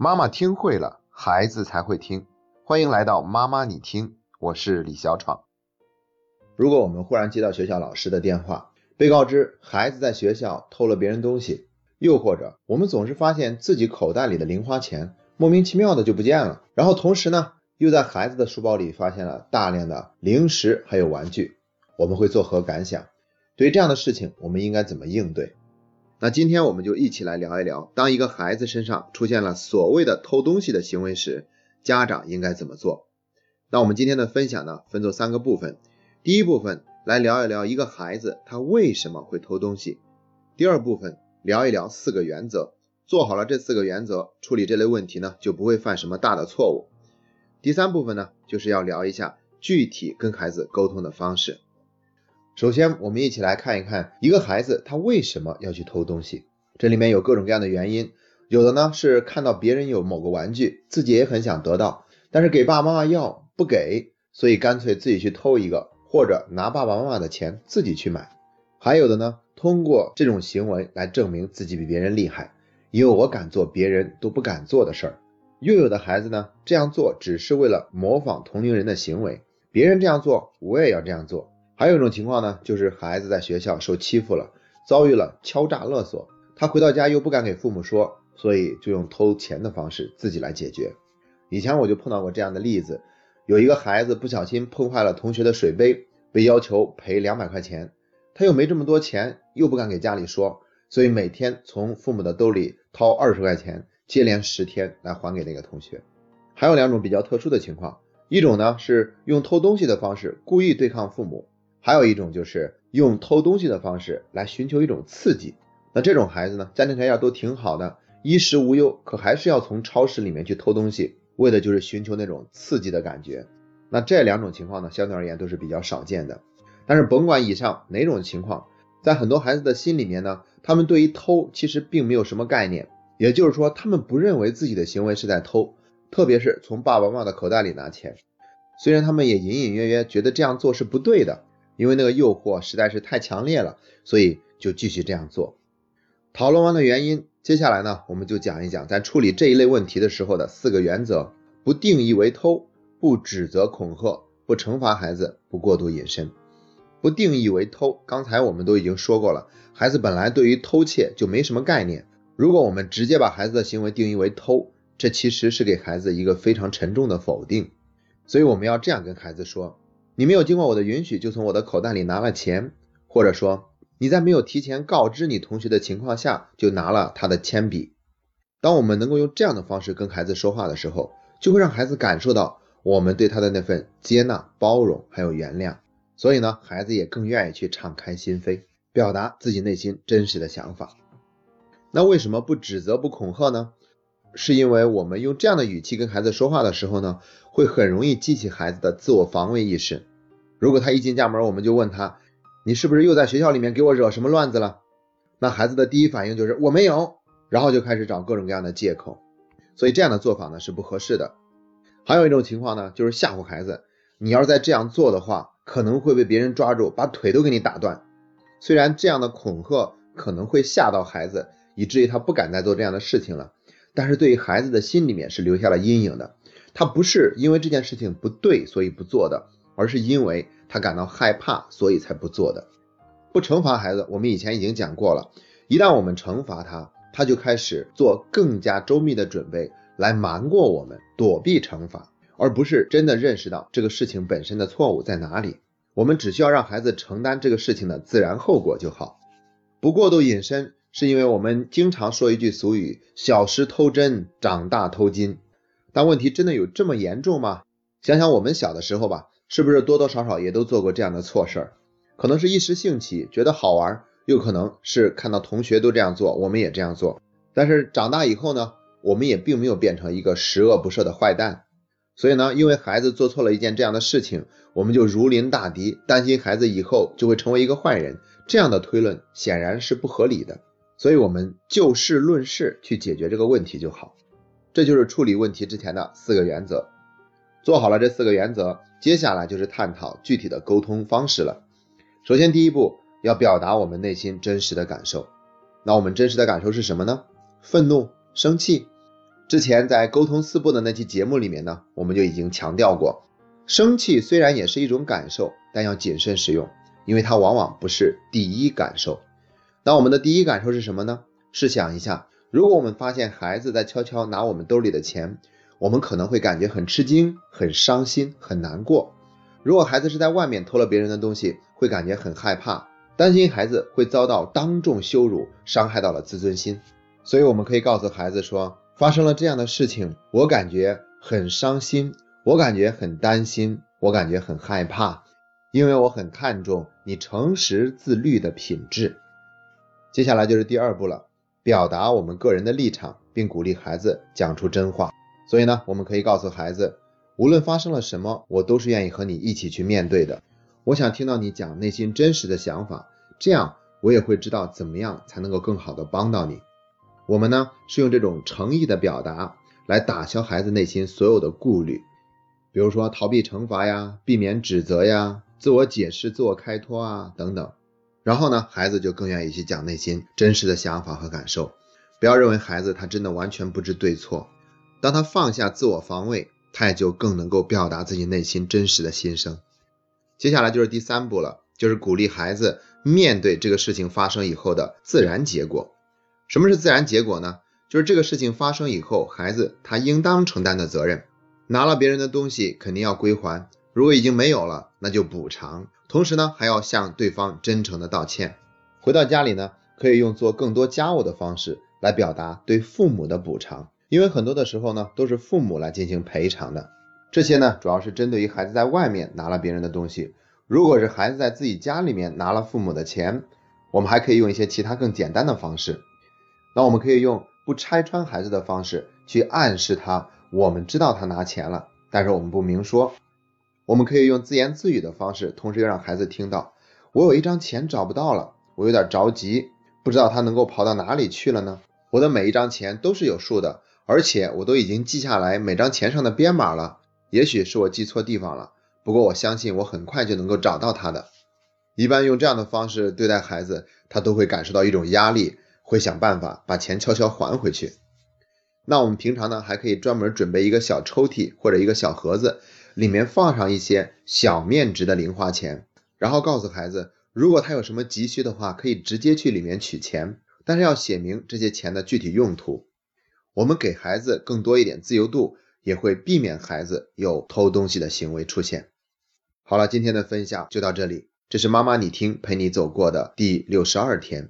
妈妈听会了，孩子才会听。欢迎来到妈妈你听，我是李小闯。如果我们忽然接到学校老师的电话，被告知孩子在学校偷了别人东西，又或者我们总是发现自己口袋里的零花钱莫名其妙的就不见了，然后同时呢，又在孩子的书包里发现了大量的零食还有玩具，我们会作何感想？对于这样的事情，我们应该怎么应对？那今天我们就一起来聊一聊，当一个孩子身上出现了所谓的偷东西的行为时，家长应该怎么做？那我们今天的分享呢，分作三个部分。第一部分来聊一聊一个孩子他为什么会偷东西。第二部分聊一聊四个原则，做好了这四个原则，处理这类问题呢，就不会犯什么大的错误。第三部分呢，就是要聊一下具体跟孩子沟通的方式。首先，我们一起来看一看一个孩子他为什么要去偷东西。这里面有各种各样的原因，有的呢是看到别人有某个玩具，自己也很想得到，但是给爸爸妈妈要不给，所以干脆自己去偷一个，或者拿爸爸妈妈的钱自己去买。还有的呢，通过这种行为来证明自己比别人厉害，因为我敢做别人都不敢做的事儿。又有的孩子呢，这样做只是为了模仿同龄人的行为，别人这样做，我也要这样做。还有一种情况呢，就是孩子在学校受欺负了，遭遇了敲诈勒索，他回到家又不敢给父母说，所以就用偷钱的方式自己来解决。以前我就碰到过这样的例子，有一个孩子不小心碰坏了同学的水杯，被要求赔两百块钱，他又没这么多钱，又不敢给家里说，所以每天从父母的兜里掏二十块钱，接连十天来还给那个同学。还有两种比较特殊的情况，一种呢是用偷东西的方式故意对抗父母。还有一种就是用偷东西的方式来寻求一种刺激，那这种孩子呢，家庭条件都挺好的，衣食无忧，可还是要从超市里面去偷东西，为的就是寻求那种刺激的感觉。那这两种情况呢，相对而言都是比较少见的。但是甭管以上哪种情况，在很多孩子的心里面呢，他们对于偷其实并没有什么概念，也就是说，他们不认为自己的行为是在偷，特别是从爸爸妈妈的口袋里拿钱，虽然他们也隐隐约约觉得这样做是不对的。因为那个诱惑实在是太强烈了，所以就继续这样做。讨论完的原因，接下来呢，我们就讲一讲在处理这一类问题的时候的四个原则：不定义为偷，不指责恐吓，不惩罚孩子，不过度隐身。不定义为偷，刚才我们都已经说过了，孩子本来对于偷窃就没什么概念。如果我们直接把孩子的行为定义为偷，这其实是给孩子一个非常沉重的否定。所以我们要这样跟孩子说。你没有经过我的允许就从我的口袋里拿了钱，或者说你在没有提前告知你同学的情况下就拿了他的铅笔。当我们能够用这样的方式跟孩子说话的时候，就会让孩子感受到我们对他的那份接纳、包容还有原谅。所以呢，孩子也更愿意去敞开心扉，表达自己内心真实的想法。那为什么不指责、不恐吓呢？是因为我们用这样的语气跟孩子说话的时候呢，会很容易激起孩子的自我防卫意识。如果他一进家门，我们就问他，你是不是又在学校里面给我惹什么乱子了？那孩子的第一反应就是我没有，然后就开始找各种各样的借口。所以这样的做法呢是不合适的。还有一种情况呢，就是吓唬孩子，你要是再这样做的话，可能会被别人抓住，把腿都给你打断。虽然这样的恐吓可能会吓到孩子，以至于他不敢再做这样的事情了，但是对于孩子的心里面是留下了阴影的。他不是因为这件事情不对所以不做的。而是因为他感到害怕，所以才不做的。不惩罚孩子，我们以前已经讲过了。一旦我们惩罚他，他就开始做更加周密的准备来瞒过我们，躲避惩罚，而不是真的认识到这个事情本身的错误在哪里。我们只需要让孩子承担这个事情的自然后果就好。不过度引申，是因为我们经常说一句俗语：“小时偷针，长大偷金。”但问题真的有这么严重吗？想想我们小的时候吧。是不是多多少少也都做过这样的错事儿？可能是一时兴起，觉得好玩，又可能是看到同学都这样做，我们也这样做。但是长大以后呢，我们也并没有变成一个十恶不赦的坏蛋。所以呢，因为孩子做错了一件这样的事情，我们就如临大敌，担心孩子以后就会成为一个坏人。这样的推论显然是不合理的。所以我们就事论事去解决这个问题就好。这就是处理问题之前的四个原则。做好了这四个原则。接下来就是探讨具体的沟通方式了。首先，第一步要表达我们内心真实的感受。那我们真实的感受是什么呢？愤怒、生气。之前在沟通四步的那期节目里面呢，我们就已经强调过，生气虽然也是一种感受，但要谨慎使用，因为它往往不是第一感受。那我们的第一感受是什么呢？试想一下，如果我们发现孩子在悄悄拿我们兜里的钱，我们可能会感觉很吃惊、很伤心、很难过。如果孩子是在外面偷了别人的东西，会感觉很害怕，担心孩子会遭到当众羞辱，伤害到了自尊心。所以我们可以告诉孩子说。发生了这样的事情，我感觉很伤心，我感觉很担心，我感觉很害怕，因为我很看重你诚实自律的品质。接下来就是第二步了，表达我们个人的立场，并鼓励孩子讲出真话。所以呢，我们可以告诉孩子，无论发生了什么，我都是愿意和你一起去面对的。我想听到你讲内心真实的想法，这样我也会知道怎么样才能够更好的帮到你。我们呢是用这种诚意的表达来打消孩子内心所有的顾虑，比如说逃避惩罚呀、避免指责呀、自我解释、自我开脱啊等等。然后呢，孩子就更愿意去讲内心真实的想法和感受。不要认为孩子他真的完全不知对错，当他放下自我防卫，他也就更能够表达自己内心真实的心声。接下来就是第三步了，就是鼓励孩子面对这个事情发生以后的自然结果。什么是自然结果呢？就是这个事情发生以后，孩子他应当承担的责任。拿了别人的东西，肯定要归还；如果已经没有了，那就补偿。同时呢，还要向对方真诚的道歉。回到家里呢，可以用做更多家务的方式来表达对父母的补偿，因为很多的时候呢，都是父母来进行赔偿的。这些呢，主要是针对于孩子在外面拿了别人的东西。如果是孩子在自己家里面拿了父母的钱，我们还可以用一些其他更简单的方式。那我们可以用不拆穿孩子的方式去暗示他，我们知道他拿钱了，但是我们不明说。我们可以用自言自语的方式，同时又让孩子听到，我有一张钱找不到了，我有点着急，不知道他能够跑到哪里去了呢？我的每一张钱都是有数的，而且我都已经记下来每张钱上的编码了。也许是我记错地方了，不过我相信我很快就能够找到他的。一般用这样的方式对待孩子，他都会感受到一种压力。会想办法把钱悄悄还回去。那我们平常呢，还可以专门准备一个小抽屉或者一个小盒子，里面放上一些小面值的零花钱，然后告诉孩子，如果他有什么急需的话，可以直接去里面取钱，但是要写明这些钱的具体用途。我们给孩子更多一点自由度，也会避免孩子有偷东西的行为出现。好了，今天的分享就到这里，这是妈妈你听陪你走过的第六十二天。